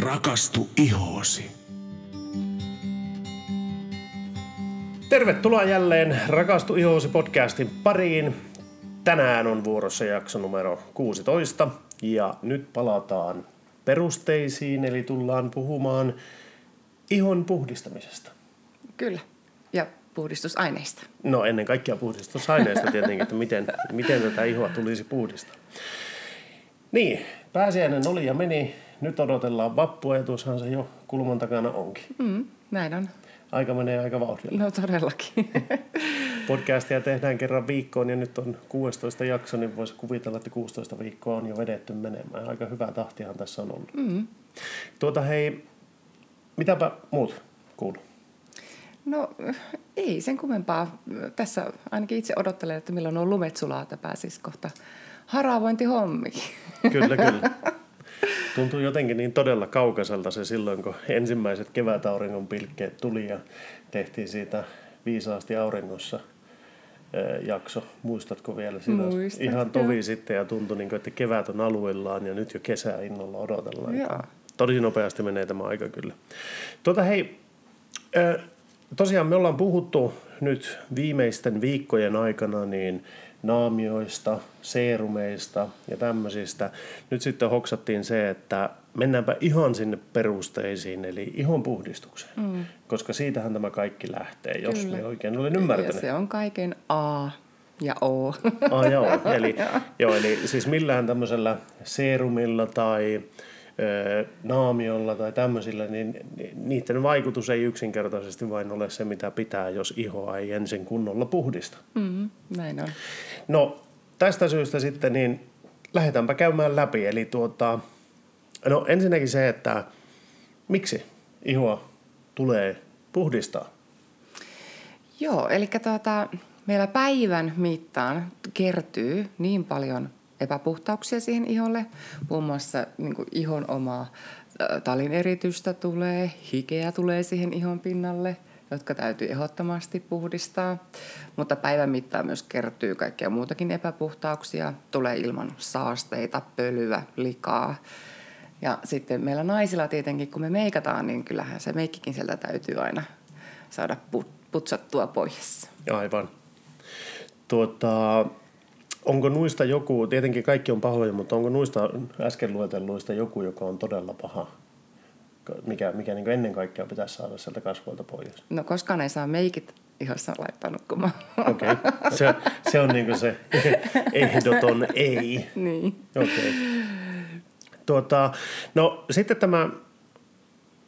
Rakastu ihoosi. Tervetuloa jälleen Rakastu ihoosi podcastin pariin. Tänään on vuorossa jakso numero 16 ja nyt palataan perusteisiin, eli tullaan puhumaan ihon puhdistamisesta. Kyllä. Ja puhdistusaineista. No ennen kaikkea puhdistusaineista tietenkin, että miten, miten tätä ihoa tulisi puhdistaa. Niin, pääsiäinen oli ja meni. Nyt odotellaan vappua ja tuossahan se jo kulman takana onkin. Mm, näin on. Aika menee aika vauhdilla. No todellakin. Podcastia tehdään kerran viikkoon ja nyt on 16 jakso, niin voisi kuvitella, että 16 viikkoa on jo vedetty menemään. Aika hyvä tahtihan tässä on ollut. Mm. Tuota hei, mitäpä muut kuuluu? No ei sen kummempaa. Tässä ainakin itse odottelen, että milloin on lumet sulaa, että pääsisi kohta haravointihommi. Kyllä, kyllä. Tuntuu jotenkin niin todella kaukaiselta se silloin, kun ensimmäiset kevätauringon pilkkeet tuli ja tehtiin siitä viisaasti auringossa jakso. Muistatko vielä? Siinä Muistan, ihan tovi joo. sitten ja tuntui, niin kuin, että kevät on aluillaan ja nyt jo kesää innolla odotellaan. Joo. Tosi nopeasti menee tämä aika kyllä. Tuota hei, tosiaan me ollaan puhuttu nyt viimeisten viikkojen aikana niin naamioista, seerumeista ja tämmöisistä. Nyt sitten hoksattiin se, että mennäänpä ihan sinne perusteisiin, eli ihon puhdistukseen. Mm. Koska siitähän tämä kaikki lähtee, jos Kyllä. me oikein olen Ja ymmärtänyt. se on kaiken A ja O. Ah, joo. Eli, joo, eli siis millään tämmöisellä seerumilla tai naamiolla tai tämmöisillä, niin ni- niiden vaikutus ei yksinkertaisesti vain ole se, mitä pitää, jos ihoa ei ensin kunnolla puhdista. Mm, näin on. No, tästä syystä sitten niin lähdetäänpä käymään läpi. Eli tuota, no ensinnäkin se, että miksi ihoa tulee puhdistaa. Joo, eli tuota, meillä päivän mittaan kertyy niin paljon epäpuhtauksia siihen iholle. Muun muassa niin kuin ihon omaa talin eritystä tulee, hikeä tulee siihen ihon pinnalle, jotka täytyy ehdottomasti puhdistaa. Mutta päivän mittaan myös kertyy kaikkea muutakin epäpuhtauksia. Tulee ilman saasteita, pölyä, likaa. Ja sitten meillä naisilla tietenkin, kun me meikataan, niin kyllähän se meikkikin sieltä täytyy aina saada pu- putsattua pois. Aivan. Tuota, onko nuista joku, tietenkin kaikki on pahoja, mutta onko nuista äsken luetelluista joku, joka on todella paha? Mikä, mikä niin ennen kaikkea pitäisi saada sieltä kasvoilta pois? No koskaan ei saa meikit ihossa laittaa nukkumaan. Okei, okay. se, se on niin se ehdoton ei. niin. Okei. Okay. Tuota, no sitten tämä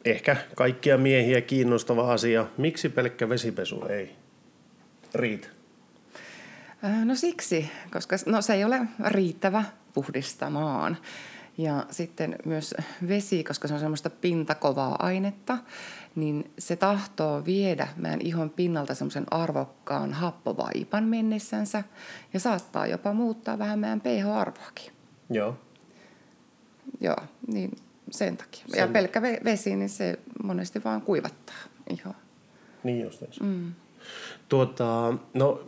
ehkä kaikkia miehiä kiinnostava asia. Miksi pelkkä vesipesu ei riitä? Äh, No siksi, koska no se ei ole riittävä puhdistamaan. Ja sitten myös vesi, koska se on semmoista pintakovaa ainetta, niin se tahtoo viedä meidän ihon pinnalta semmoisen arvokkaan happovaipan mennessänsä ja saattaa jopa muuttaa vähän meidän pH-arvoakin. Joo. Joo, niin sen takia. Ja Sen- pelkkä ve- vesi, niin se monesti vaan kuivattaa ihoa. Niin justiinsa. Mm. Tuota, no,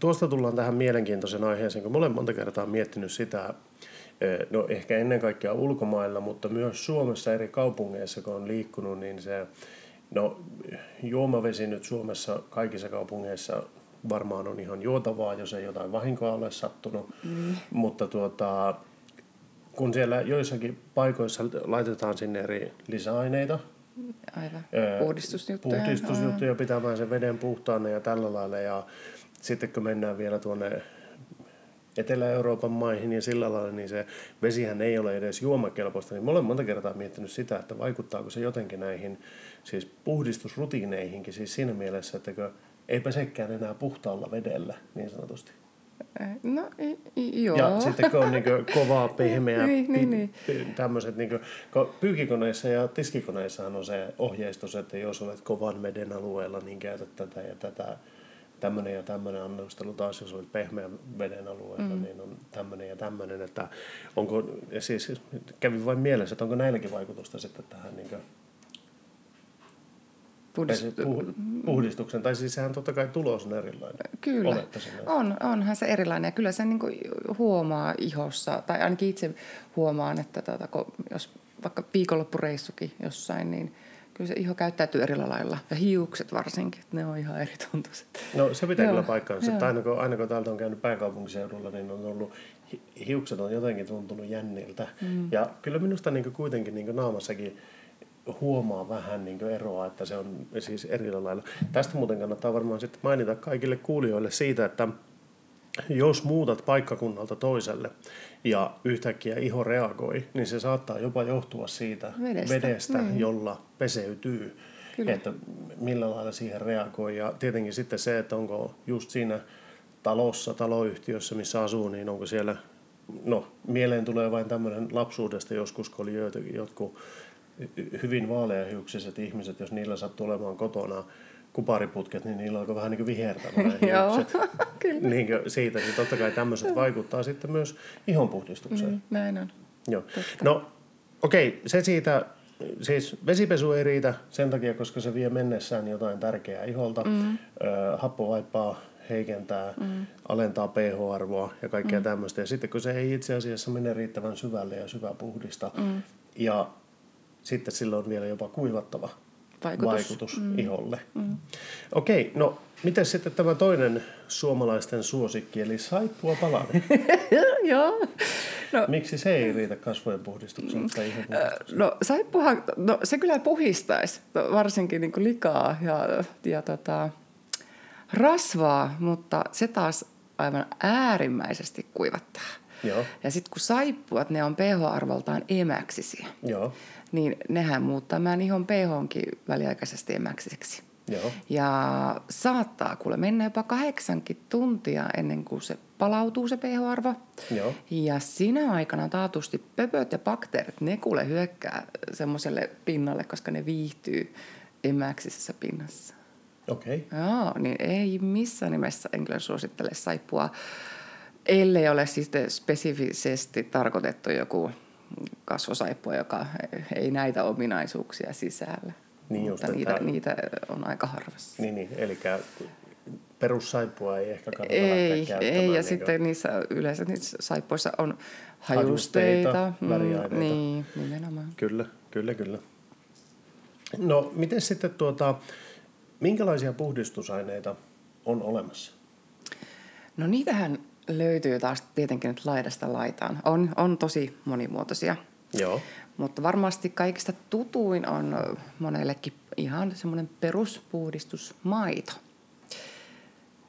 tuosta tullaan tähän mielenkiintoisen aiheeseen, kun mä olen monta kertaa miettinyt sitä, eh, no ehkä ennen kaikkea ulkomailla, mutta myös Suomessa eri kaupungeissa, kun on liikkunut, niin se, no juomavesi nyt Suomessa kaikissa kaupungeissa varmaan on ihan juotavaa, jos ei jotain vahinkoa ole sattunut, mm. mutta tuota, kun siellä joissakin paikoissa laitetaan sinne eri lisäaineita, Aivan. Puhdistusjuttuja. Puhdistusjuttuja pitämään sen veden puhtaana ja tällä lailla. Ja sitten kun mennään vielä tuonne Etelä-Euroopan maihin ja sillä lailla, niin se vesihän ei ole edes juomakelpoista. Niin mä olen monta kertaa miettinyt sitä, että vaikuttaako se jotenkin näihin siis puhdistusrutiineihinkin. Siis siinä mielessä, että kun ei pesekään enää puhtaalla vedellä, niin sanotusti. No, joo. Ja sitten kun on niin kovaa, pehmeää, Niin, niin, niin. tämmöiset, niin pyykikoneissa ja tiskikoneissahan on se ohjeistus, että jos olet kovan veden alueella, niin käytä tätä ja tätä, tämmöinen ja tämmöinen annostelu. Taas jos olet pehmeän veden alueella, mm. niin on tämmöinen ja tämmöinen. Että onko, ja siis kävi vain mielessä, että onko näilläkin vaikutusta sitten tähän niin Puhdist... Puhdistuksen, tai siis sehän totta kai tulos on erilainen. Kyllä, on, onhan se erilainen ja kyllä se niin kuin huomaa ihossa, tai ainakin itse huomaan, että tuota, kun jos vaikka viikonloppureissukin jossain, niin kyllä se iho käyttäytyy eri lailla. Ja hiukset varsinkin, että ne on ihan eri tuntuiset. No se pitää Joo, kyllä paikkaansa, aina kun, aina kun täältä on käynyt pääkaupunkiseudulla, niin on ollut, hi- hiukset on jotenkin tuntunut jänniltä. Mm. Ja kyllä minusta niin kuitenkin niin naamassakin huomaa vähän niin eroa, että se on siis eri lailla. Tästä muuten kannattaa varmaan sitten mainita kaikille kuulijoille siitä, että jos muutat paikkakunnalta toiselle ja yhtäkkiä iho reagoi, niin se saattaa jopa johtua siitä Vedestä, vedestä niin. jolla peseytyy. Kyllä. Että millä lailla siihen reagoi. Ja tietenkin sitten se, että onko just siinä talossa, taloyhtiössä, missä asuu, niin onko siellä, no mieleen tulee vain tämmöinen lapsuudesta joskus, kun oli jotkut hyvin vaaleahiuksiset ihmiset, jos niillä sattuu olemaan kotona kupariputket, niin niillä alkoi vähän niin kuin vihertämään Joo, kyllä. niin kuin siitä, niin totta kai tämmöiset vaikuttaa sitten myös ihonpuhdistukseen. Mm, näin on. Joo. No okei, se siitä, siis vesipesu ei riitä sen takia, koska se vie mennessään jotain tärkeää iholta. Mm. Ö, happovaippaa heikentää, mm. alentaa pH-arvoa ja kaikkea mm. tämmöistä. Ja sitten kun se ei itse asiassa mene riittävän syvälle ja syvä puhdista, mm. ja sitten sillä on vielä jopa kuivattava Vaikutus. vaikutus mm. iholle. Mm. Okei, no miten sitten tämä toinen suomalaisten suosikki, eli saippua palanen? Joo. No, Miksi se ei riitä kasvojen puhdistukseen tai puhdistukseen? no saippuhan, no se kyllä puhistaisi, varsinkin niin kuin likaa ja, ja tota, rasvaa, mutta se taas aivan äärimmäisesti kuivattaa. Joo, Ja sitten kun saippuat, ne on pH-arvoltaan emäksisiä, joo, niin nehän muuttaa meidän ihon pHnkin väliaikaisesti emäksiseksi. joo. Ja saattaa kuule mennä jopa kahdeksankin tuntia ennen kuin se palautuu se pH-arvo. Joo. Ja sinä aikana taatusti pöpöt ja bakteerit, ne kuule hyökkää semmoiselle pinnalle, koska ne viihtyy emäksisessä pinnassa. Okei. Okay. Joo, niin ei missään nimessä en kyllä suosittele saippua, ellei ole siis spesifisesti tarkoitettu joku kasvosaippua, joka ei näitä ominaisuuksia sisällä. Niin just, Mutta niitä, että- niitä on aika harvassa. Niin, niin, eli perussaippua ei ehkä kannata Ei, ei, ja niin sitten niissä yleensä niissä saippoissa on Hajusteita, hajusteita. mm, niin, nimenomaan. Kyllä, kyllä, kyllä. No, miten sitten tuota, minkälaisia puhdistusaineita on olemassa? No niitähän löytyy taas tietenkin nyt laidasta laitaan. On, on tosi monimuotoisia. Joo, Mutta varmasti kaikista tutuin on monellekin ihan semmoinen peruspuhdistusmaito.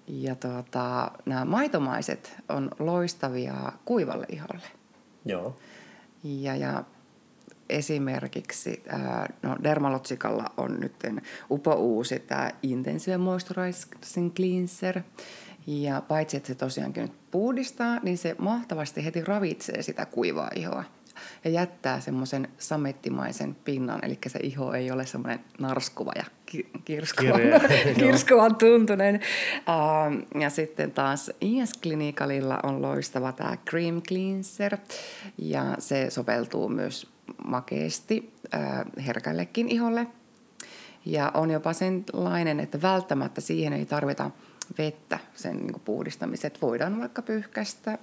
Ja tuota, nämä maitomaiset on loistavia kuivalle iholle. joo, Ja, ja esimerkiksi ää, no Dermalotsikalla on nyt upo uusi tämä Intensive Moisturizing Cleanser. Ja paitsi, että se tosiaankin nyt puhdistaa, niin se mahtavasti heti ravitsee sitä kuivaa ihoa. Ja jättää semmoisen samettimaisen pinnan, eli se iho ei ole semmoinen narskuva ja ki- kirskuvan, kirskuvan tuntunen. Uh, ja sitten taas IS Clinicalilla on loistava tämä Cream Cleanser, ja se soveltuu myös makeasti uh, herkällekin iholle. Ja on jopa sellainen, että välttämättä siihen ei tarvita vettä sen niin puhdistamiseen, että voidaan vaikka pyyhkäistä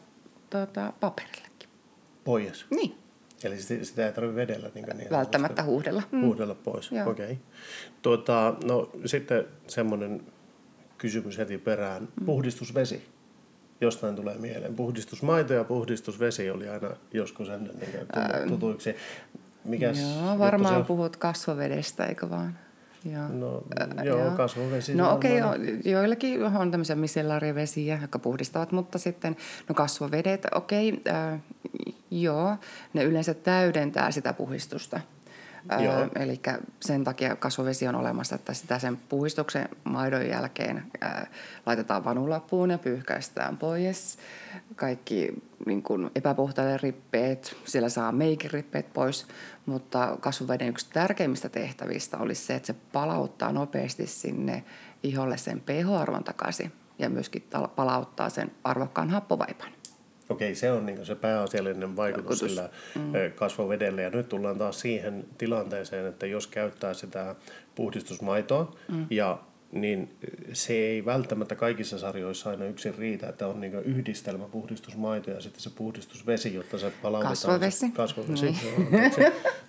tota, paperillekin. pois. Niin, Eli sitä, sitä ei tarvitse vedellä niin, niin välttämättä huuhdella. Mm. huudella pois. Okei. Okay. Tuota, no sitten semmoinen kysymys heti perään. Mm. Puhdistusvesi. Jostain tulee mieleen. Puhdistusmaito ja puhdistusvesi oli aina joskus ennen niin tutuiksi. Mikäs Joo, varmaan puhut kasvovedestä, eikö vaan? Joo. No, Ää, joo, kasvovesi. No okei, okay, joillakin on tämmöisiä micellarivesiä, jotka puhdistavat, mutta sitten no kasvovedet, okei, okay, äh, joo, ne yleensä täydentää sitä puhdistusta. Joo. Eli sen takia kasvovesi on olemassa, että sitä sen puhdistuksen maidon jälkeen ää, laitetaan vanulapuun ja pyyhkäistään pois. Kaikki niin kuin epäpuhtaat rippeet, siellä saa meikirippeet pois, mutta kasvoveden yksi tärkeimmistä tehtävistä olisi se, että se palauttaa nopeasti sinne iholle sen pH-arvon takaisin ja myöskin palauttaa sen arvokkaan happovaipan. Okei, se on niin se pääasiallinen vaikutus, Vaikutus. sillä mm. kasvovedellä. Ja nyt tullaan taas siihen tilanteeseen, että jos käyttää sitä puhdistusmaitoa, mm. ja niin se ei välttämättä kaikissa sarjoissa aina yksin riitä, että on niin yhdistelmä puhdistusmaito ja sitten se puhdistusvesi, jotta se palautetaan. Kasvovesi. Se, kasvovesi. Niin. Joo, anteeksi.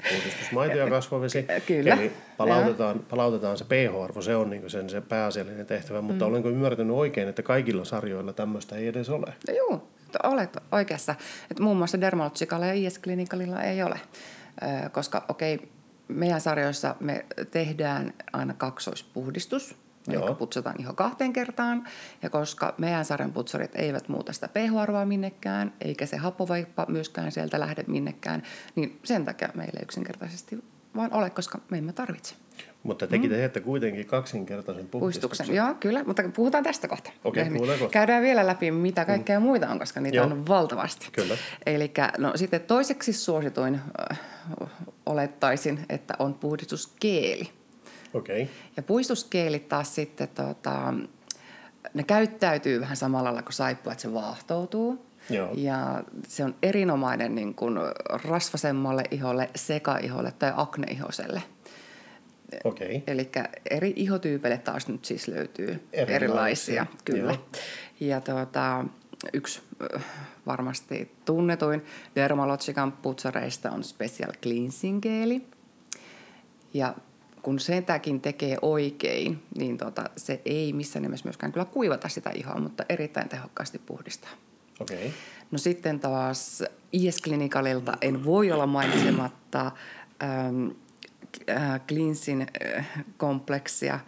puhdistusmaito ja kasvovesi. Kyllä. Eli palautetaan, palautetaan se pH-arvo, se on niin sen se pääasiallinen tehtävä. Mutta olenko ymmärtänyt oikein, että kaikilla sarjoilla tämmöistä ei edes ole? No Joo, olet oikeassa. Et muun muassa Dermalogicalla ja IS-klinikalilla ei ole, koska okei, meidän sarjoissa me tehdään aina kaksoispuhdistus, Joo. eli putsataan ihan kahteen kertaan. Ja koska meidän sarjan putsarit eivät muuta sitä pH-arvoa minnekään, eikä se happovaippa myöskään sieltä lähde minnekään, niin sen takia meillä ei yksinkertaisesti vaan ole, koska me emme tarvitse. Mutta tekin mm. teette kuitenkin kaksinkertaisen puhdistuksen. Puistuksen, joo, kyllä, mutta puhutaan tästä kohta. Okei, puhutaan kohta. Käydään vielä läpi, mitä kaikkea mm. muita on, koska niitä Joo. on valtavasti. Kyllä. Eli no, sitten toiseksi suosituin äh, olettaisin, että on puhdistuskeeli. Okei. Ja puistuskeelit taas sitten, tota, ne käyttäytyy vähän samalla lailla kuin saippua, että se vaahtoutuu. Joo. Ja se on erinomainen niin kuin rasvasemmalle iholle, sekaiholle tai akneihoselle. Okei. Eli eri ihotyypeille taas nyt siis löytyy Erilaisia, erilaisia, kyllä. joo. Ja tuota, yksi äh, varmasti tunnetuin Dermalogican putsareista on Special Cleansing Geeli. Ja kun sitäkin tekee oikein, niin tota, se ei missään nimessä myöskään kyllä kuivata sitä ihoa, mutta erittäin tehokkaasti puhdistaa. Okei. No sitten taas IS Clinicalilta en voi olla mainitsematta ähm, äh, Cleansin äh, kompleksia,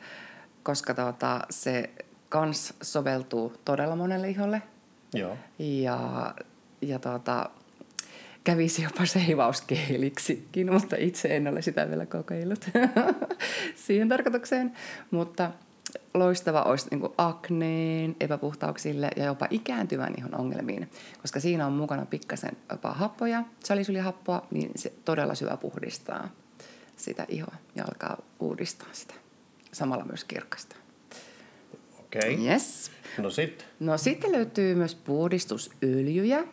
koska tuota, se kans soveltuu todella monelle iholle. Joo. Ja, ja tuota, kävisi jopa seivauskeeliksikin, mutta itse en ole sitä vielä kokeillut siihen tarkoitukseen. Mutta loistava olisi niin akneen, epäpuhtauksille ja jopa ikääntyvän ihon ongelmiin, koska siinä on mukana pikkasen jopa happoja, salisyljehappoa, niin se todella syvä puhdistaa sitä ihoa ja alkaa uudistaa sitä. Samalla myös kirkastaa. Okei. Yes. No sit. No sitten löytyy myös puhdistusöljyjä.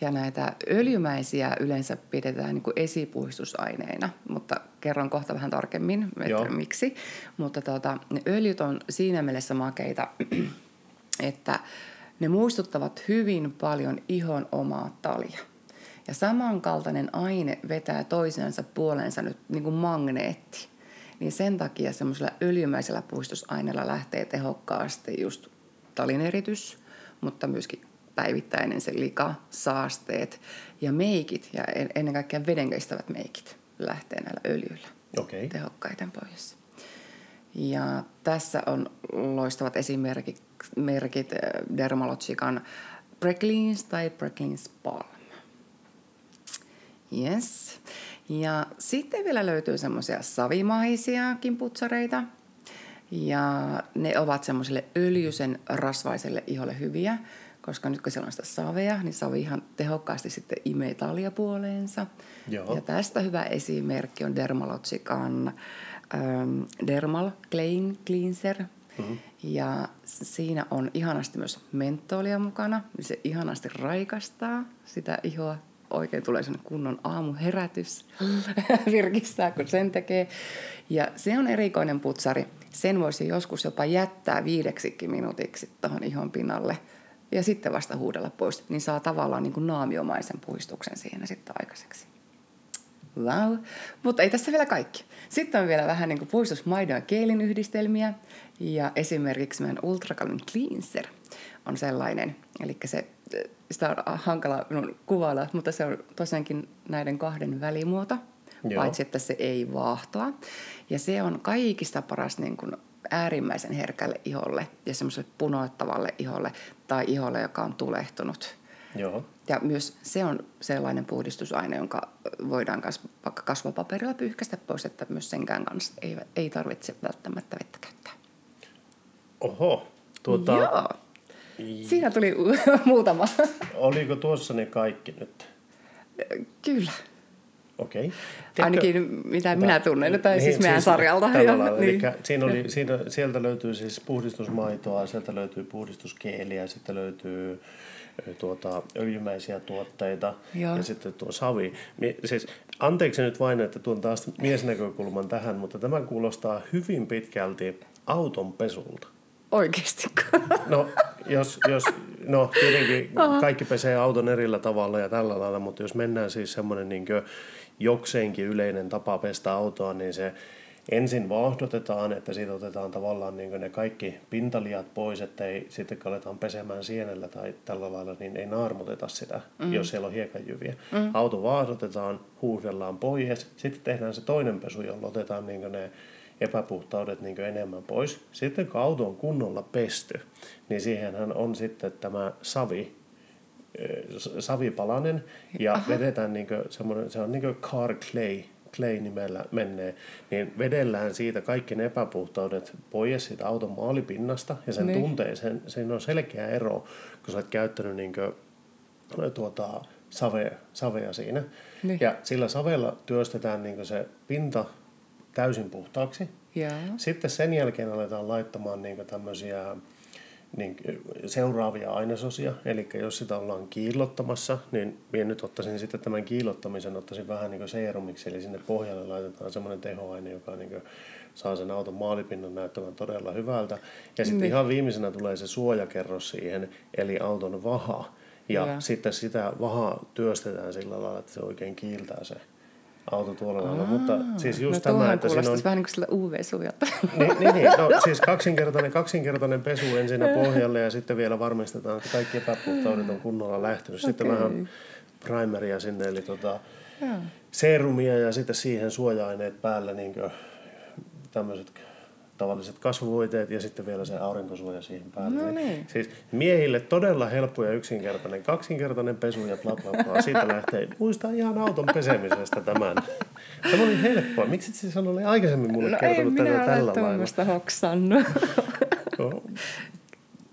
Ja näitä öljymäisiä yleensä pidetään niin kuin esipuhdistusaineina, mutta kerron kohta vähän tarkemmin, Joo. että miksi. Mutta tota, ne öljyt on siinä mielessä makeita, että ne muistuttavat hyvin paljon ihon omaa talia. Ja samankaltainen aine vetää toisensa puolensa nyt niin kuin magneetti. Niin sen takia semmoisella öljymäisellä puhdistusaineella lähtee tehokkaasti just talineritys, mutta myöskin päivittäinen se lika, saasteet ja meikit ja en- ennen kaikkea vedenkestävät meikit lähtee näillä öljyillä Okei. tehokkaiten pois. Ja tässä on loistavat esimerkit merkit eh, Dermalogican Precleans tai Precleans Balm. Yes. Ja sitten vielä löytyy semmoisia savimaisiakin putsareita. Ja ne ovat semmoiselle öljyisen rasvaiselle iholle hyviä, koska nyt kun siellä on sitä savea, niin savi ihan tehokkaasti sitten imee talia puoleensa. Joo. Ja tästä hyvä esimerkki on Dermalogican ähm, Dermal Clean Cleanser. Mm-hmm. Ja siinä on ihanasti myös mentolia mukana, niin se ihanasti raikastaa sitä ihoa. Oikein tulee sellainen kunnon aamuherätys virkistää, kun sen tekee. Ja se on erikoinen putsari. Sen voisi joskus jopa jättää viideksikin minuutiksi tuohon ihon pinnalle ja sitten vasta huudella pois. Niin saa tavallaan niin kuin naamiomaisen puistuksen siinä sitten aikaiseksi. Wow. Mutta ei tässä vielä kaikki. Sitten on vielä vähän niin kuin puistusmaidon ja keelin yhdistelmiä. Ja esimerkiksi meidän Ultrakalin Cleanser on sellainen. Eli se, sitä on hankala minun kuvailla, mutta se on tosiaankin näiden kahden välimuoto. Joo. Paitsi, että se ei vaahtoa. Ja se on kaikista paras niin kuin äärimmäisen herkälle iholle ja semmoiselle punoittavalle iholle tai iholle, joka on tulehtunut. Joo. Ja myös se on sellainen puhdistusaine, jonka voidaan kas, vaikka kasvopaperilla pyyhkäistä pois, että myös senkään kanssa ei, ei tarvitse välttämättä vettä käyttää. Oho. Tuota, Joo. Siinä tuli muutama. Oliko tuossa ne kaikki nyt? Kyllä. Okei. Ainakin mitä minä tunnen, tai Niin, siis meidän sarjalta. Tällä Joo, lailla. niin. Siinä oli, siinä, sieltä löytyy siis puhdistusmaitoa, sieltä löytyy puhdistuskeeliä, sitten löytyy tuota, öljymäisiä tuotteita Joo. ja sitten tuo savi. Siis, anteeksi nyt vain, että tuon taas miesnäkökulman tähän, mutta tämä kuulostaa hyvin pitkälti auton pesulta. Oikeasti. No, jos, jos, no tietenkin kaikki pesee auton erillä tavalla ja tällä lailla, mutta jos mennään siis semmoinen niin jokseenkin yleinen tapa pestä autoa, niin se ensin vaahdotetaan, että siitä otetaan tavallaan niin ne kaikki pintaliat pois, että ei sitten kun aletaan pesemään sienellä tai tällä lailla, niin ei naarmuteta sitä, mm. jos siellä on hiekanjyviä. Mm. Auto vaahdotetaan, huuhdellaan pois, sitten tehdään se toinen pesu, jolla otetaan niin ne epäpuhtaudet niin enemmän pois. Sitten kun auto on kunnolla pesty, niin siihenhän on sitten tämä savi, s- savipalanen ja Aha. vedetään niin semmoinen, se on niin kuin car clay, clay nimellä menee, niin vedellään siitä kaikki ne epäpuhtaudet pois siitä auton maalipinnasta ja sen Niin. tuntee, sen, siinä on selkeä ero, kun sä oot käyttänyt niin kuin, tuota, savea, savea siinä. Niin. Ja sillä savella työstetään niin se pinta täysin puhtaaksi. Joo. Sitten sen jälkeen aletaan laittamaan niin tämmöisiä niin seuraavia ainesosia. Eli jos sitä ollaan kiillottamassa, niin minä nyt ottaisin sitten tämän kiillottamisen, ottaisin vähän niin seerumiksi, eli sinne pohjalle laitetaan semmoinen tehoaine, joka niin saa sen auton maalipinnan näyttämään todella hyvältä. Ja sitten Niin. ihan viimeisenä tulee se suojakerros siihen, eli auton vaha. Ja Joo. sitten sitä vahaa työstetään sillä lailla, että se oikein kiiltää se auto tuolla lailla. Mutta siis just no, tämä, että siinä on... vähän niin kuin sillä UV-suojalta. Niin, niin, niin. No, siis kaksinkertainen, kaksinkertainen pesu ensinnä pohjalle ja sitten vielä varmistetaan, että kaikki epäpuhtaudet on kunnolla lähtenyt. Sitten Okei. vähän primeria sinne, eli tota, serumia ja sitten siihen suoja-aineet päälle, niin tämmöiset tavalliset kasvuvoiteet ja sitten vielä se aurinkosuoja siihen päälle. No niin. Siis miehille todella helppo ja yksinkertainen. Kaksinkertainen pesu ja bla bla bla. Siitä lähtee. Muistaa ihan auton pesemisestä tämän. Tämä oli helppoa. Miksi et siis ole aikaisemmin mulle No ei kertonut tätä minä tällä lailla? tuommoista hoksannut. Joo.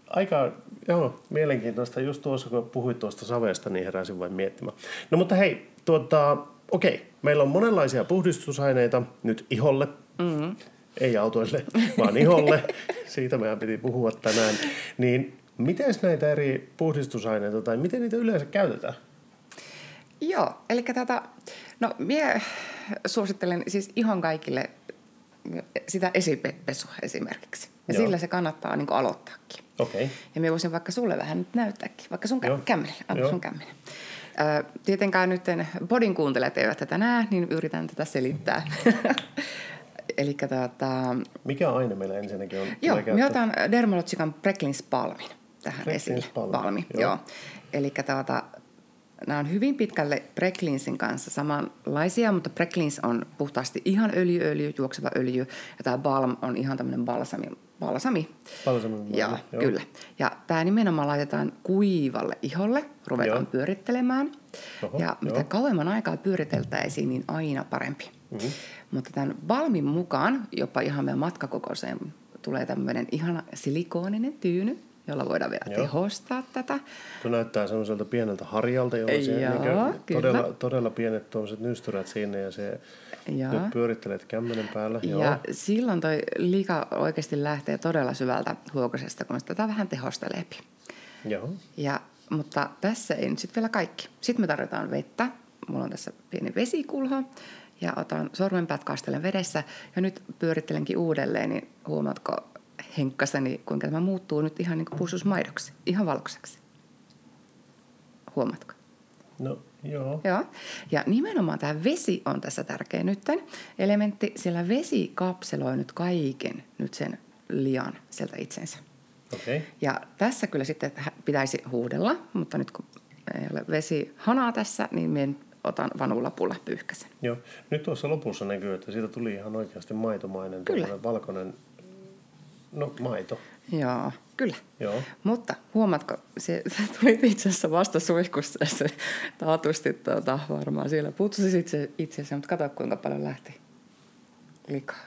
Aika joo, mielenkiintoista. Just tuossa, kun puhuit tuosta savesta, niin heräsin vain miettimään. No mutta hei, tuota, okei. Meillä on monenlaisia puhdistusaineita nyt iholle. Mm-hmm. Ei autoille, vaan iholle. Siitä meidän piti puhua tänään. Niin miten näitä eri puhdistusaineita, tai miten niitä yleensä käytetään? Joo, eli tätä, no minä suosittelen siis ihan kaikille sitä esipesua esimerkiksi. Ja Joo. sillä se kannattaa niin aloittaakin. Okei. Ja minä voisin vaikka sulle vähän nyt näyttääkin, vaikka sun kä- anna Joo. sun kämmenen. Ö, tietenkään nyt podin kuuntelijat eivät tätä näe, niin yritän tätä selittää. Eli tota, Mikä aine meillä ensinnäkin on? Joo, käyttöön? otan Dermalogican Preclins Palmin tähän Preclins esille. Balmi, joo. joo. Eli tuota, nämä on hyvin pitkälle Preclinsin kanssa samanlaisia, mutta Preclins on puhtaasti ihan öljyöljy, juokseva öljy, ja tämä Balm on ihan tämmöinen balsami. Balsami. Balsamin balmi, Joo, joo. kyllä. Ja tämä nimenomaan laitetaan kuivalle iholle, ruvetaan Joo. pyörittelemään. Oho, ja mitä joo. kauemman aikaa pyöriteltäisiin, niin aina parempi. Mm-hmm. Mutta tämän balmin mukaan, jopa ihan meidän matkakokoiseen, tulee tämmöinen ihana silikooninen tyyny, jolla voidaan vielä Joo. tehostaa tätä. Se näyttää semmoiselta pieneltä harjalta, jolla Joo, se niin todella, todella pienet tuommoiset nystyrät sinne ja se Joo. nyt pyörittelet kämmenen päällä. Joo. Ja silloin toi liika oikeasti lähtee todella syvältä huokosesta, kun se tätä vähän tehostelee. Joo. Ja, mutta tässä ei nyt sitten vielä kaikki. Sitten me tarvitaan vettä. Mulla on tässä pieni vesikulho ja otan sormenpäät kastelen vedessä ja nyt pyörittelenkin uudelleen, niin huomaatko henkkaseni, kuinka tämä muuttuu nyt ihan niin kuin pussusmaidoksi, ihan valkoiseksi. Huomaatko? No, joo. Joo. Ja nimenomaan tämä vesi on tässä tärkeä nytten elementti, sillä vesi kapseloi nyt kaiken nyt sen lian sieltä itsensä. Okei. Okay. Ja tässä kyllä sitten pitäisi huudella, mutta nyt kun ei ole vesi hanaa tässä, niin minä otan vanulapulla pyyhkäsen. Joo. Nyt tuossa lopussa näkyy, että siitä tuli ihan oikeasti maitomainen, Kyllä. valkoinen, no maito. Joo, kyllä. Joo. Mutta huomatko, se, se tuli itse asiassa vasta suihkussa ja se taatusti tuota, varmaan siellä putsasit itse, itseäsi, mutta kato kuinka paljon lähti likaa.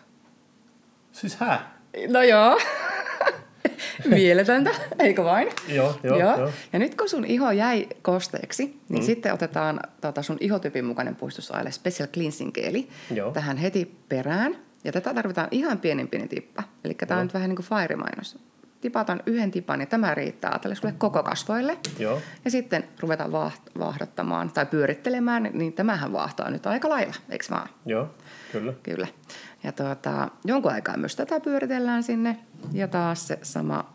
Siis hää? No joo. Mieletöntä, eikö vain? Joo, joo, joo. Ja nyt kun sun iho jäi kosteeksi, niin mm. sitten otetaan tota sun ihotyypin mukainen puistusaine Special Cleansing Geli Joo. tähän heti perään. Ja tätä tarvitaan ihan pienin pieni tippa. Eli tämä on nyt vähän niin kuin Fire-mainos. Tipataan yhden tipan ja tämä riittää tälle sulle koko kasvoille. Joo. Ja sitten ruvetaan vaht- vaahdottamaan tai pyörittelemään, niin tämähän vaahtoa nyt aika lailla, eikö vaan? Joo, kyllä. Kyllä. Ja tuota, jonkun aikaa myös tätä pyöritellään sinne. Ja taas se sama,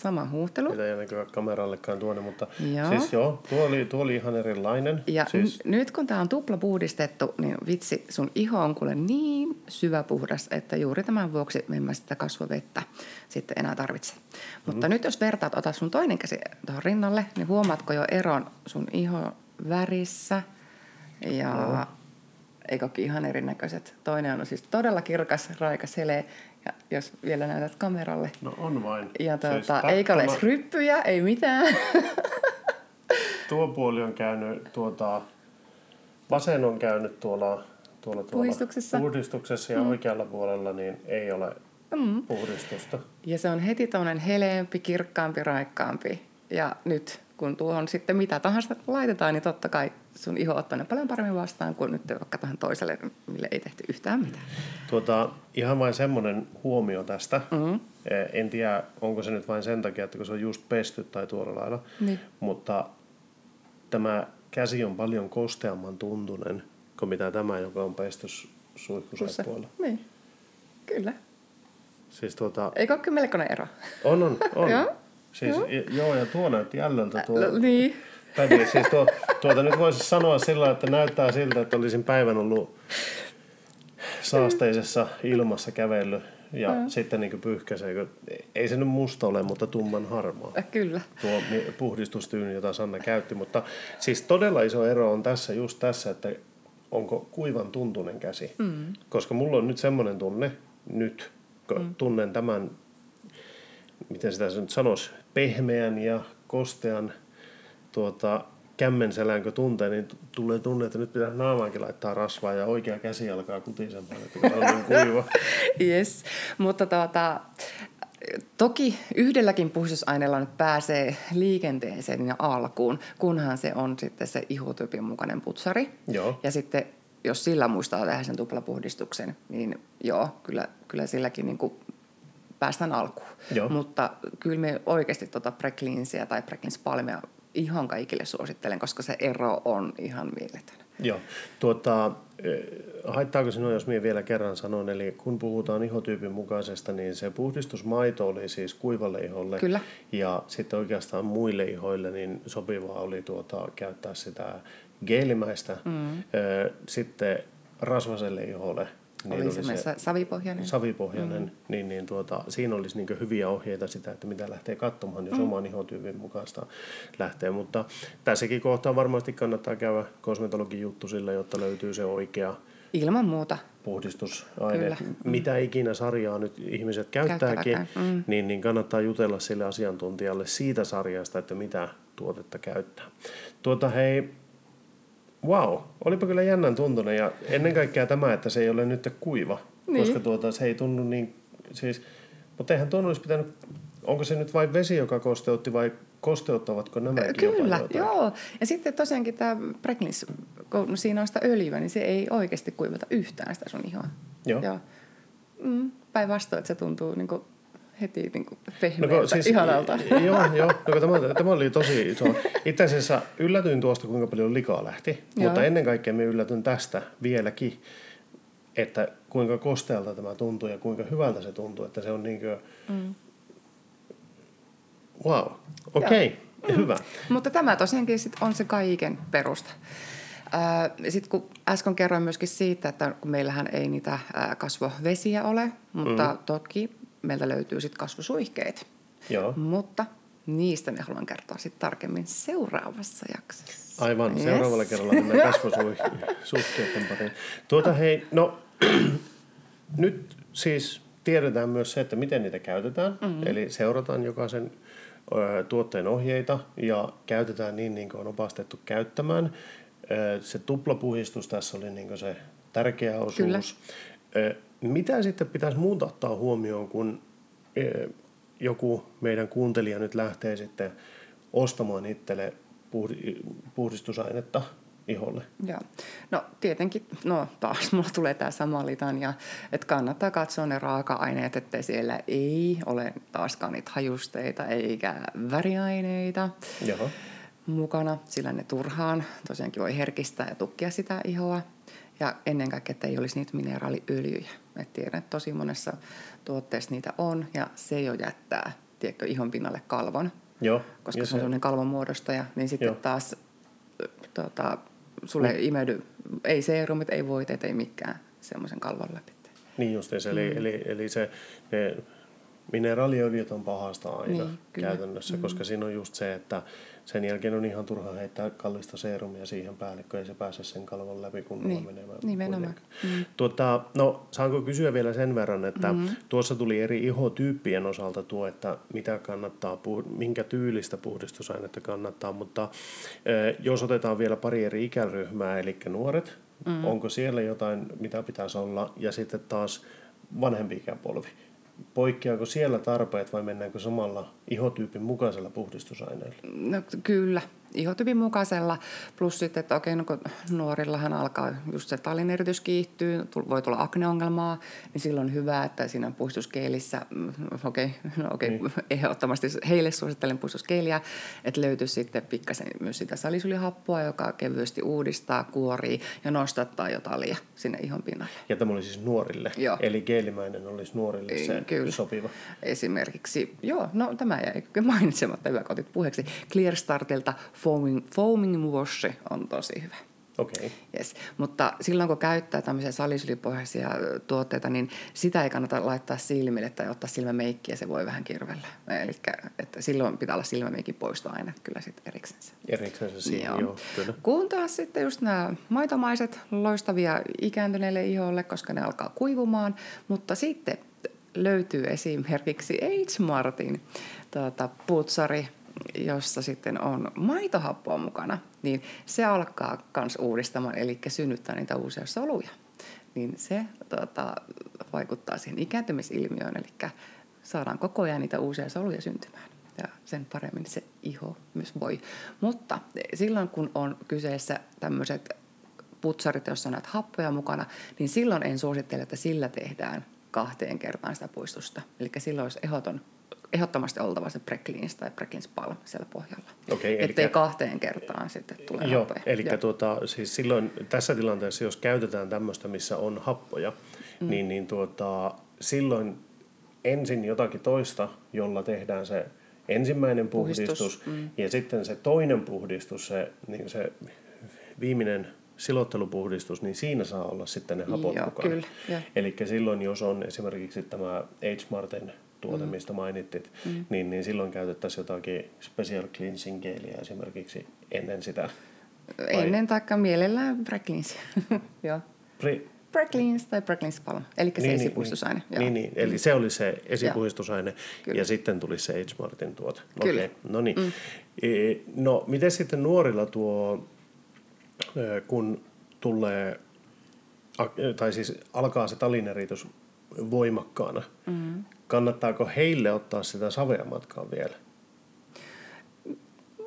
sama huuhtelu. Mitä ei näkyä kamerallekaan tuonne, mutta Joo. siis joo, tuo oli, tuo oli ihan erilainen. Ja siis, n- nyt kun tämä on tupla puhdistettu, niin vitsi, sun iho on kuule niin syvä puhdas, että juuri tämän vuoksi me emme sitä kasvovettä sitten enää tarvitse. Mutta nyt jos vertaat, ota sun toinen käsi tuohon rinnalle, niin huomaatko jo eron sun iho värissä ja eikö olekin ihan erinäköiset. Toinen on siis todella kirkas, raikas, heleä, ja jos vielä näytät kameralle. no on vain. Ja tuota, siis eikä ole ryppyjä, ei mitään. Tuo puoli on käynyt tuota, vasen on käynyt tuolla, tuolla, tuolla Puhdistuksessa. puhdistuksessa ja mm. oikealla puolella niin ei ole mm. puhdistusta. Ja se on heti tuollainen heleämpi, kirkkaampi, raikkaampi. Ja nyt kun tuohon sitten mitä tahansa laitetaan, niin totta kai sun iho ottaa ne paljon paremmin vastaan kuin nyt vaikka tähän toiselle, mille ei tehty yhtään mitään. Tuota, ihan vain semmoinen huomio tästä. Mm-hmm. En tiedä, onko se nyt vain sen takia, että kun se on just pesty tai tuolla lailla. Niin. Mutta tämä käsi on paljon kosteamman tuntunen kuin mitä tämä, joka on pesty suihkusaippuilla. Niin, kyllä. Siis tuota, Eikö olekin melkoinen ero? on, on, on. Joo, Siis, joo. joo, ja tuo näytti jäljeltä tuo. L- niin. Päivi, siis tuo, tuota nyt voisi sanoa sillä, että näyttää siltä, että olisin päivän ollut saasteisessa ilmassa kävellyt ja mm. sitten niin pyyhkäisee. Ei se nyt musta ole, mutta tumman harmaa. Kyllä. Tuo puhdistustyyni, jota Sanna käytti. Mutta siis todella iso ero on tässä just tässä, että onko kuivan tuntunen käsi. Mm. Koska mulla on nyt semmoinen tunne, nyt kun mm. tunnen tämän, miten sitä nyt sanoisi, pehmeän ja kostean tuota, kämmenselän, kun tuntee, niin tulee tunne, että nyt pitää naamaankin laittaa rasvaa ja oikea käsi alkaa kutisemaan, että kun on niin kuiva. Yes, mutta tuota, toki yhdelläkin puhdistusaineella nyt pääsee liikenteeseen ja alkuun, kunhan se on sitten se ihotyypin mukainen putsari. Joo. Ja sitten jos sillä muistaa tehdä sen tuplapuhdistuksen, niin joo, kyllä, kyllä silläkin niin kuin päästään alkuun. Joo. Mutta kyllä me oikeasti tuota Precleansia tai Precleans Palmia ihan kaikille suosittelen, koska se ero on ihan mieletön. Joo. Tuota, eh, haittaako sinua, jos minä vielä kerran sanon, eli kun puhutaan ihotyypin mukaisesta, niin se puhdistusmaito oli siis kuivalle iholle. Kyllä. Ja sitten oikeastaan muille ihoille niin sopivaa oli tuota, käyttää sitä geelimäistä. Mm. Sitten rasvaselle iholle Niin oli, oli se savipohjainen. savipohjainen, mm. niin, niin tuota, siinä olisi niin hyviä ohjeita sitä, että mitä lähtee katsomaan, jos mm. oman ihotyypin mukaista lähtee. Mutta tässäkin kohtaa varmasti kannattaa käydä kosmetologin juttu sillä, jotta löytyy se oikea Ilman muuta. puhdistusaine. Kyllä. Mitä ikinä sarjaa nyt ihmiset käyttääkin. Mm. niin, niin kannattaa jutella sille asiantuntijalle siitä sarjasta, että mitä tuotetta käyttää. Tuota hei, wow, olipa kyllä jännän tuntunen ja ennen kaikkea tämä, että se ei ole nyt kuiva, Niin. koska tuota, se ei tunnu niin, siis, mutta eihän tuon olisi pitänyt, onko se nyt vain vesi, joka kosteutti vai kosteuttavatko nämäkin jopa Kyllä, jotain? joo. Ja sitten tosiaankin tämä Preclins, kun siinä on sitä öljyä, niin se ei oikeasti kuivata yhtään sitä sun ihoa. Joo. Ja, mm, päinvastoin, että se tuntuu niin kuin heti niin kuin No, pehmeältä, kun siis, ihanalta. Joo, joo. No, tämä, tämä oli tosi iso. Itse asiassa yllätyin tuosta, kuinka paljon likaa lähti. Joo. Mutta ennen kaikkea me yllätyn tästä vieläkin, että kuinka kostealta tämä tuntuu ja kuinka hyvältä se tuntuu. Että se on niin kuin... Mm. Wow. Okei, okay. hyvä. Mutta tämä tosiaankin sit on se kaiken perusta. Sitten kun äsken kerroin myöskin siitä, että kun meillähän ei niitä kasvovesiä ole, mutta mm. toki meiltä löytyy sitten kasvosuihkeet. Joo. Mutta niistä me haluan kertoa sitten tarkemmin seuraavassa jaksossa. Aivan, Yes. seuraavalla kerralla mennään kasvosuhteiden pariin. Tuota hei, no nyt siis tiedetään myös se, että miten niitä käytetään. Mm-hmm. Eli seurataan jokaisen ö, tuotteen ohjeita ja käytetään niin, niin kuin on opastettu käyttämään. Ö, se tuplapuhistus tässä oli niin kuin se tärkeä osuus. Kyllä. Ö, mitä sitten pitäisi muuta ottaa huomioon, kun ö, joku meidän kuuntelija nyt lähtee sitten ostamaan itselle puhdi- puhdistusainetta iholle? Joo. No tietenkin, no taas mulla tulee tämä sama litania, että kannattaa katsoa ne raaka-aineet, että siellä ei ole taaskaan niitä hajusteita eikä väriaineita Joo. mukana, sillä ne turhaan tosiaankin voi herkistää ja tukkia sitä ihoa. Ja ennen kaikkea, että ei olisi niitä mineraaliöljyjä. Et tiedän, että tosi monessa tuotteessa niitä on ja se jo jättää, tiedätkö, ihon pinnalle kalvon. Joo. Koska se on sellainen kalvon muodostaja, niin sitten Joo. taas tota, sulle ei imeydy, ei seerumit, ei voiteet, ei mikään semmoisen kalvon läpi. Niin justiinsa, eli, mm. eli, eli se, ne mineraaliöljyt on pahasta aina Niin, niin, kyllä. käytännössä, mm. koska siinä on just se, että sen jälkeen on ihan turha heittää kallista seerumia siihen päälle, kun ei se pääse sen kalvon läpi kunnolla Niin, menemään. nimenomaan. kuitenkaan. Tuota, no, saanko kysyä vielä sen verran, että mm. tuossa tuli eri ihotyyppien osalta tuo, että mitä kannattaa, minkä tyylistä puhdistusainetta kannattaa, mutta jos otetaan vielä pari eri ikäryhmää, eli nuoret, mm. onko siellä jotain, mitä pitäisi olla, ja sitten taas vanhempi ikäpolvi. Poikkeaako siellä tarpeet vai mennäänkö samalla ihotyypin mukaisella puhdistusaineella? No kyllä, ihotyypin mukaisella. Plus sitten, että okei, no kun nuorillahan alkaa just se talineritys kiihtyy, voi tulla akneongelmaa, niin silloin on hyvä, että siinä puhdistuskeelissä, mm, okei, no okei, niin. ehdottomasti heille suosittelen puhdistuskeeliä, että löytyy sitten pikkasen myös sitä salisulihappoa, joka kevyesti uudistaa, kuorii ja nostattaa jo talia sinne ihon pinnalle. Ja tämä oli siis nuorille, Joo. eli geelimäinen olisi nuorille se Kyllä. sopiva. Esimerkiksi, joo, no tämä jäi mainitsematta, hyvä kun otit puheeksi. Clear Startilta Foaming, foaming Wash on tosi hyvä. Okay. Yes. Mutta silloin kun käyttää tämmöisiä salisylipohjaisia tuotteita, niin sitä ei kannata laittaa silmille tai ottaa silmämeikkiä, se voi vähän kirvellä. Eli että silloin pitää olla silmämeikin poistoaine kyllä sitten eriksensä. Eriksensä siinä, joo. joo, kyllä. Kun taas sitten just nämä maitomaiset, loistavia ikääntyneille iholle, koska ne alkaa kuivumaan, mutta sitten löytyy esimerkiksi H-Martin tuota, putsari, jossa sitten on maitohappoa mukana, niin se alkaa myös uudistamaan, eli synnyttää niitä uusia soluja. Niin se tuota, vaikuttaa siihen ikääntymisilmiöön, eli saadaan koko ajan niitä uusia soluja syntymään ja sen paremmin se iho myös voi. Mutta silloin kun on kyseessä tämmöiset putsarit, joissa on näitä happoja mukana, niin silloin en suosittele, että sillä tehdään kahteen kertaan sitä puistusta. Eli silloin olisi ehdoton, ehdottomasti oltava se precleans tai precleans palm siellä pohjalla. Okei, elikkä- Ettei kahteen kertaan sitten tule Joo, happoja. eli tuota, siis silloin tässä tilanteessa, jos käytetään tämmöistä, missä on happoja, mm. niin, niin tuota, silloin ensin jotakin toista, jolla tehdään se ensimmäinen puhdistus, Puhdistus, mm. ja sitten se toinen puhdistus, se, niin se viimeinen silottelupuhdistus, niin siinä saa olla sitten ne hapot Joo, mukana. joo. Eli silloin, jos on esimerkiksi tämä H-Martin tuote, mm. mistä mainittit, mm. niin, niin silloin käytettäisiin jotakin special cleansing geeliä esimerkiksi ennen sitä. vai- Ennen taikka mielellään precleans. Joo. Pri- Precleans tai precleans palm, eli se niin, esipuistusaine. Niin, niin, niin, eli se oli se esipuhistusaine Kyllä. ja sitten tuli se H-Martin tuote. Kyllä. Okei, no niin. Mm. No, miten sitten nuorilla tuo, ö, kun tulee, a- tai siis alkaa se talineritys voimakkaana, mm. Kannattaako heille ottaa sitä savea matkaan vielä,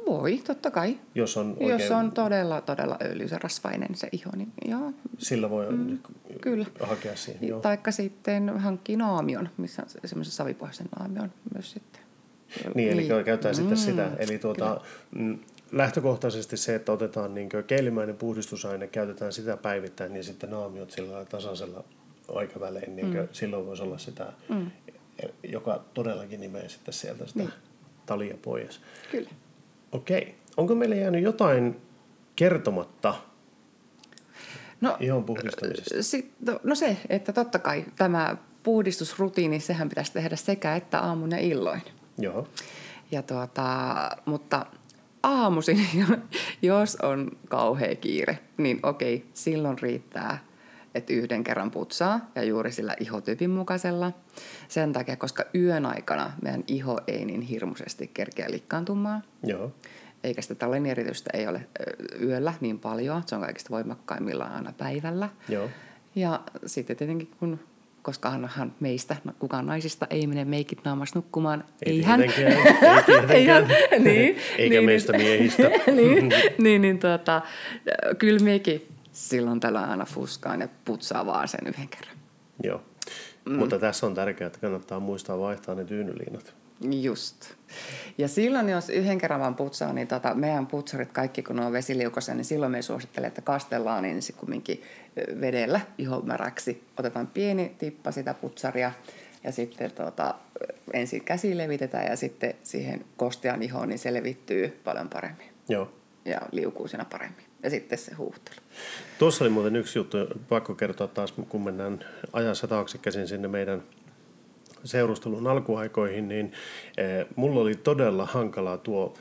Voi, totta kai. jos on oikein, Jos on todella, todella öljyisen rasvainen se iho, niin joo. sillä voi mm, kyllä. hakea siihen. Joo. Taikka sitten hankkii naamion, missä on se- semmoisen savipohjaisen naamion myös sitten. Niin, eli niin. käyttää sitten sitä. Eli tuota, mm, lähtökohtaisesti se, että otetaan niin keelimäinen puhdistusaine, käytetään sitä päivittäin ja sitten naamiot sillä tasaisella aikavälein, niin mm. silloin voisi olla sitä, mm. Joka todellakin nimee sitten sieltä sitä niin. talia pois. Kyllä. Okei. Onko meillä jäänyt jotain kertomatta No, ihon puhdistamisesta? sit, no, no se, että totta kai tämä puhdistusrutiini, sehän pitäisi tehdä sekä että aamun ja illoin. Joo. Ja tuota, mutta aamuisin, jos on kauhea kiire, niin okei, silloin riittää, että yhden kerran putsaa ja juuri sillä ihotyypin mukaisella. Sen takia, koska yön aikana meidän iho ei niin hirmuisesti kerkeä likkaantumaan. Joo. Eikä sitä talenieritystä ei ole yöllä niin paljon. Se on kaikista voimakkaimmillaan aina päivällä. Joo. Ja sitten tietenkin kun koska hän meistä, kukaan naisista ei mene meikit naamassa nukkumaan. Ei hän. ei tietenkään. niin, Eikä niin, meistä niin, miehistä. niin, niin, niin tuota, kyllä mekin silloin tällä aina fuskaan ja putsaa vaan sen yhden kerran. Joo. Mm. Mutta tässä on tärkeää, että kannattaa muistaa vaihtaa ne tyynyliinat. Just. Ja silloin, jos yhden kerran vaan putsaa, niin tota, meidän putsarit kaikki, kun ne on vesiliukoisia, niin silloin me suosittelen, että kastellaan ensin kumminkin vedellä ihomäräksi. Otetaan pieni tippa sitä putsaria ja sitten tota, ensin käsi levitetään ja sitten siihen kostean ihoon, niin se levittyy paljon paremmin Joo. ja liukuu siinä paremmin. Ja sitten se huuhtelu. Tuossa oli muuten yksi juttu, pakko kertoa taas, kun mennään ajassa taakse käsin sinne meidän seurustelun alkuaikoihin, niin eh, mulla oli todella hankalaa tuo,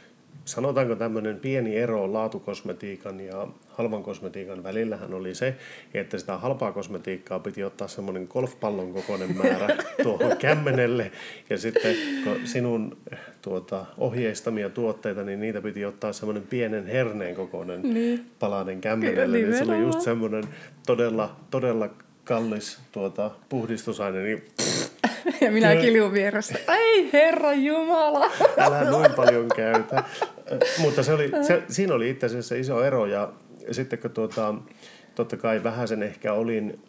sanotaanko tämmöinen pieni ero laatukosmetiikan ja halvan kosmetiikan välillähän oli se, että sitä halpaa kosmetiikkaa piti ottaa semmoinen golfpallon kokoinen määrä tuohon kämmenelle ja sitten kun sinun tuota, ohjeistamia tuotteita, niin niitä piti ottaa semmoinen pienen herneen kokoinen Niin. palanen kämmenelle, niin se oli just semmoinen todella, todella kallis tuota, puhdistusaine, niin Ja minä kiljun vieressä. Ei herra Jumala! älä noin paljon käytä. Mutta se oli, se, siinä oli itse asiassa iso ero ja sitten kun tuota, totta kai vähän sen ehkä olin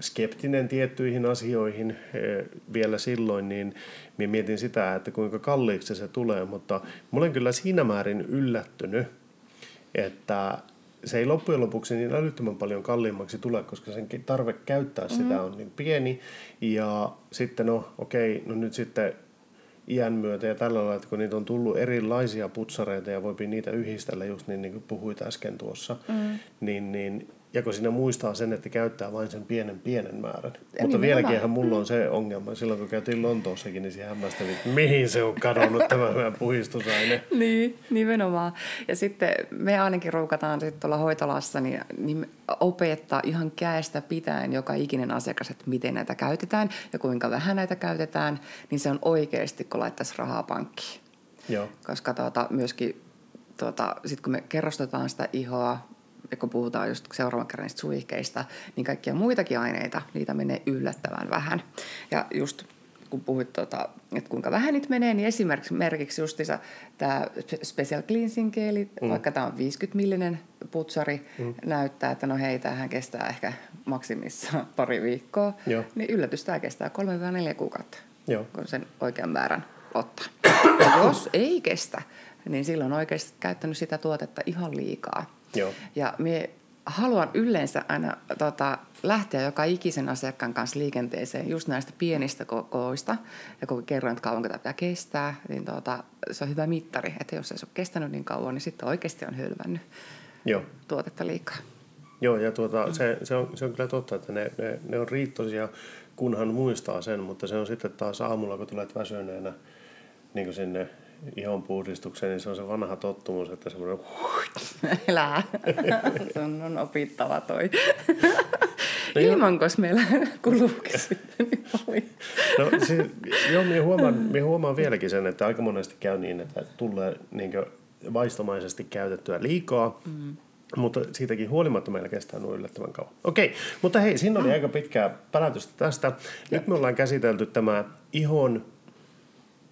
skeptinen tiettyihin asioihin eh, vielä silloin, niin minä mietin sitä, että kuinka kalliiksi se tulee, mutta mä olen kyllä siinä määrin yllättynyt, että se ei loppujen lopuksi niin älyttömän paljon kalliimmaksi tule, koska sen tarve käyttää sitä on niin pieni. Ja sitten no okei, no nyt sitten iän myötä ja tällä lailla, että kun niitä on tullut erilaisia putsareita ja voipi niitä yhdistellä just niin, niin kuin puhuit äsken tuossa, mm. niin, niin ja kun siinä muistaa sen, että käyttää vain sen pienen pienen määrän. Mutta nimenomaan. vieläkinhän mulla on se ongelma. Silloin kun käytiin Lontoossakin, niin siellä hämmästelin, että mihin se on kadonnut tämä meidän puhistusaine. Niin, nimenomaan. Ja sitten me ainakin ruukataan sitten tuolla hoitolassa niin, niin opettaa ihan käestä pitäen joka ikinen asiakas, että miten näitä käytetään ja kuinka vähän näitä käytetään, niin se on oikeasti, kun laittaisi rahaa pankkiin. Joo, Koska tuota, myöskin tuota, sit kun me kerrostetaan sitä ihoa, ja kun puhutaan just seuraavan kerran niistä suihkeista, niin kaikkia muitakin aineita, niitä menee yllättävän vähän. Ja just kun puhuit, tota, että kuinka vähän niitä menee, niin esimerkiksi merkiksi justiinsa tämä Special Cleansing Gel, mm. vaikka tämä on 50 millinen putsari, mm. näyttää, että no hei, tämähän kestää ehkä maksimissaan pari viikkoa, Joo. niin yllätys tämä kestää 3-4 kuukautta Joo. kun sen oikean määrän ottaa. Ja jos ei kestä, niin silloin on oikeasti käyttänyt sitä tuotetta ihan liikaa. Joo. Ja me haluan yleensä aina tota, lähteä joka ikisen asiakkaan kanssa liikenteeseen just näistä pienistä kokoista. Ja kun kerroin, että kauanko tämä pitää kestää, niin tota, se on hyvä mittari. Että jos ei se ole kestänyt niin kauan, niin sitten oikeasti on hylvännyt joo. tuotetta liikaa. Joo, ja tuota, se, se, on, se on kyllä totta, että ne, ne, ne on riittoisia, kunhan muistaa sen, mutta se on sitten taas aamulla, kun tulet väsyneenä niin sinne ihon puhdistukseen, niin se on se vanha tottumus, että semmoinen Elää. Sun on opittava toi. No. Ilmankos meillä kuluukin sitten niin paljon. No siis, joo, minä huomaan, minä huomaan vieläkin sen, että aika monesti käy niin, että tulee niin vaistomaisesti käytettyä liikaa, mm. mutta siitäkin huolimatta meillä kestää noin yllättävän kauan. Okei, mutta hei, siinä oli aika pitkää pälätystä tästä. Nyt me ollaan käsitelty tämä ihon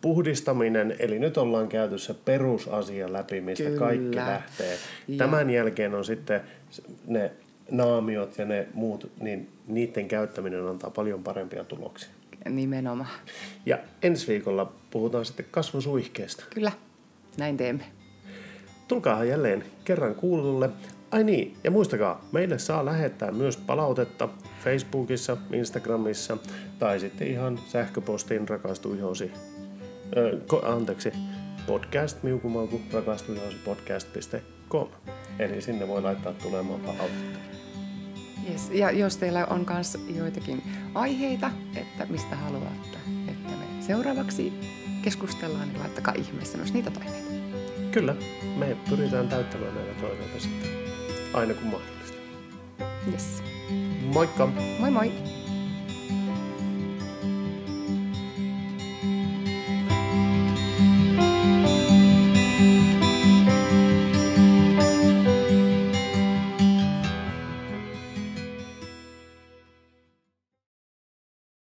puhdistaminen, eli nyt ollaan käyty se perusasia läpi, mistä Kyllä. kaikki lähtee. Ja- Tämän jälkeen on sitten ne naamiot ja ne muut, niin niiden käyttäminen antaa paljon parempia tuloksia. Nimenomaan. Ja ensi viikolla puhutaan sitten kasvosuihkeesta. Kyllä, näin teemme. Tulkaahan jälleen kerran kuululle. Ai niin, ja muistakaa, meille saa lähettää myös palautetta Facebookissa, Instagramissa tai sitten ihan sähköpostiin rakastuihosi. Öö, ko, anteeksi, podcast miukumauku podcast.com. Eli sinne voi laittaa tulemaan palautetta. Yes. Ja jos teillä on myös joitakin aiheita, että mistä haluatte, että me seuraavaksi keskustellaan, niin laittakaa ihmeessä myös niitä toiveita. Kyllä, me pyritään täyttämään näitä toiveita sitten aina kun mahdollista. Yes. Moikka! Moi moi!